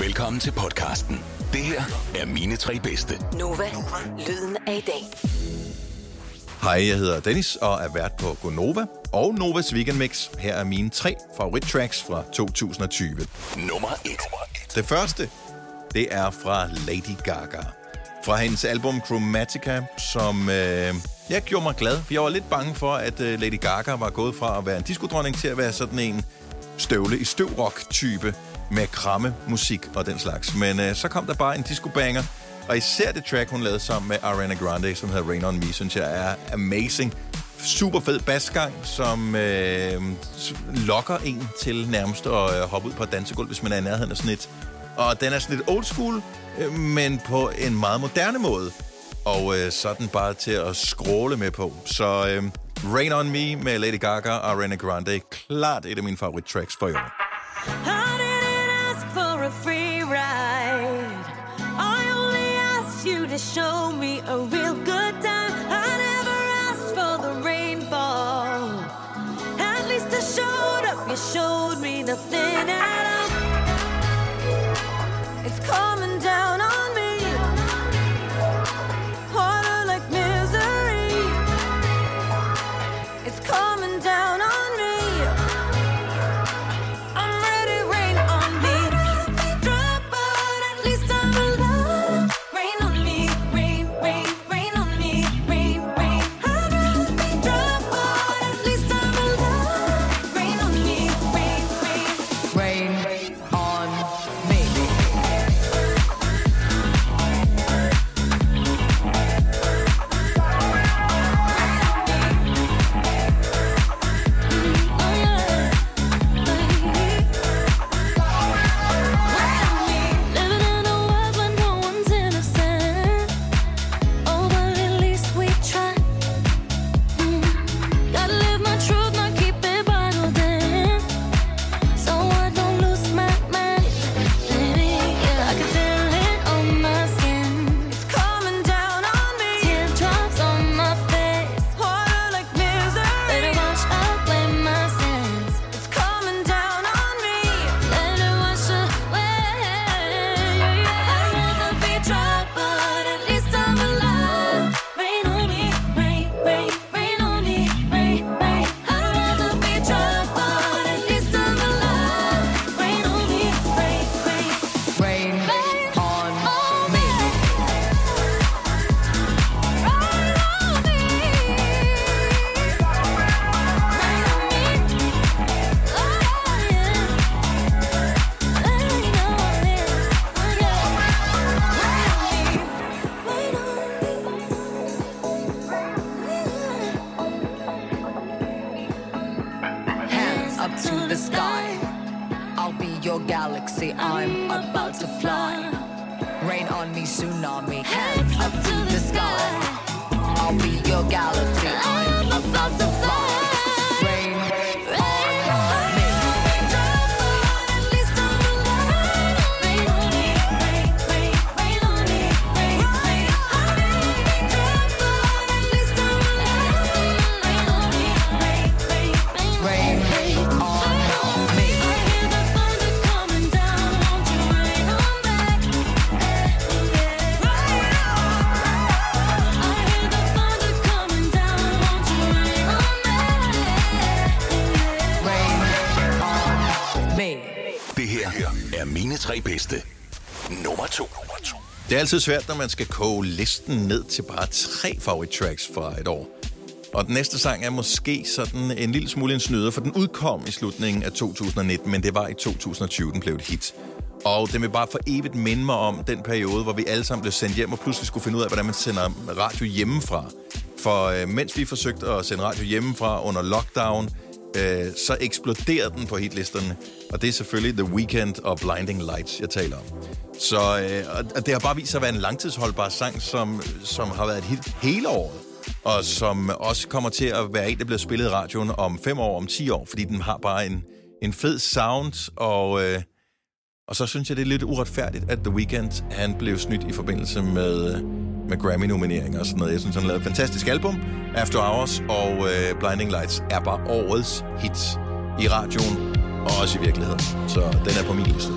Velkommen til podcasten. Det her er mine tre bedste. Nova, lyden af i dag. Hej, jeg hedder Dennis og er vært på Gonova og Novas Weekend Mix. Her er mine tre favorittracks fra 2020. Nummer et. Det første, det er fra Lady Gaga. Fra hendes album Chromatica, som øh, jeg gjorde mig glad. For jeg var lidt bange for, at øh, Lady Gaga var gået fra at være en diskodronning til at være sådan en støvle i støvrock-type med kramme musik og den slags. Men øh, så kom der bare en discobanger, og især det track, hun lavede sammen med Ariana Grande, som hedder Rain On Me, synes jeg er amazing. Super fed basgang, som øh, lokker en til nærmest at øh, hoppe ud på et dansegulv, hvis man er i nærheden af sådan et. Og den er sådan lidt old school, øh, men på en meget moderne måde. Og øh, sådan bare til at skråle med på. Så øh, Rain On Me med Lady Gaga og Ariana Grande, klart et af mine favorit tracks for i år. show I'm about to fly. Rain on me, tsunami. Hands up to the sky. I'll be your galaxy. Tre bedste. Nummer to. Nummer to. Det er altid svært, når man skal koge listen ned til bare tre favorittracks fra et år. Og den næste sang er måske sådan en lille smule en snyder, for den udkom i slutningen af 2019, men det var i 2020, den blev et hit. Og det vil bare for evigt minde mig om den periode, hvor vi alle sammen blev sendt hjem og pludselig skulle finde ud af, hvordan man sender radio hjemmefra. For øh, mens vi forsøgte at sende radio hjemmefra under lockdown, øh, så eksploderede den på hitlisterne. Og det er selvfølgelig The Weeknd og Blinding Lights, jeg taler om. Så øh, og det har bare vist sig at være en langtidsholdbar sang, som, som har været et hit hele året. Og som også kommer til at være en, der bliver spillet i radioen om 5 år, om 10 år, fordi den har bare en, en fed sound, og, øh, og så synes jeg, det er lidt uretfærdigt, at The Weeknd, han blev snydt i forbindelse med, øh, med Grammy-nomineringer og sådan noget. Jeg synes, han lavede et fantastisk album, After Hours, og øh, Blinding Lights er bare årets hits i radioen, og også i virkeligheden. Så den er på min liste.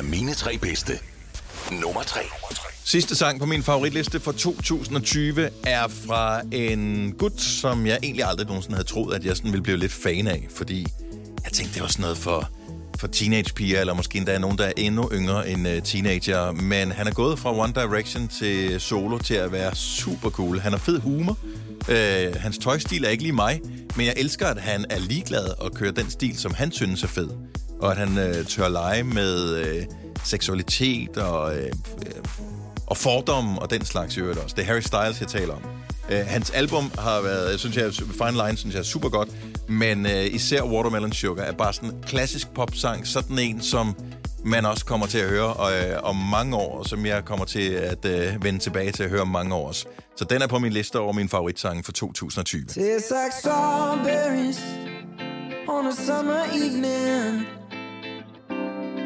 Er mine tre bedste. Nummer tre. Sidste sang på min favoritliste for 2020 er fra en gut, som jeg egentlig aldrig nogensinde havde troet, at jeg sådan ville blive lidt fan af, fordi jeg tænkte, det var sådan noget for, for teenagepiger, eller måske endda nogen, der er endnu yngre end uh, teenager. Men han er gået fra One Direction til solo til at være super cool. Han har fed humor. Øh, hans tøjstil er ikke lige mig, men jeg elsker, at han er ligeglad og kører den stil, som han synes er fed. Og at han øh, tør lege med øh, seksualitet og... øh, øh og fordomme og den slags i øvrigt også. Det er Harry Styles, jeg taler om. Øh, hans album har været, jeg synes jeg, Fine Line synes jeg er super godt, men øh, især Watermelon Sugar er bare sådan en klassisk popsang, sådan en, som man også kommer til at høre uh, om mange år, og som jeg kommer til at øh, vende tilbage til at høre om mange år også. Så den er på min liste over min favoritsange for 2020. Tastes like strawberries on a summer evening,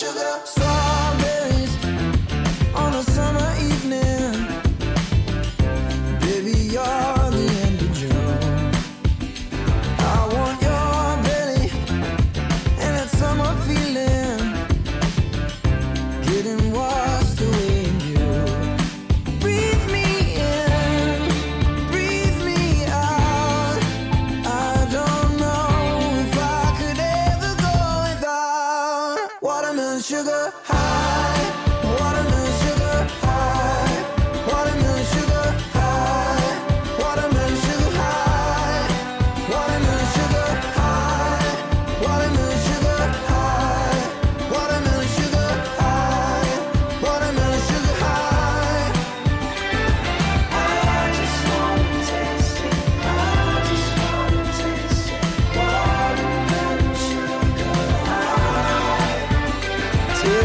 sugar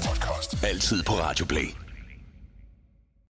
podcast. Altid på Radio Play.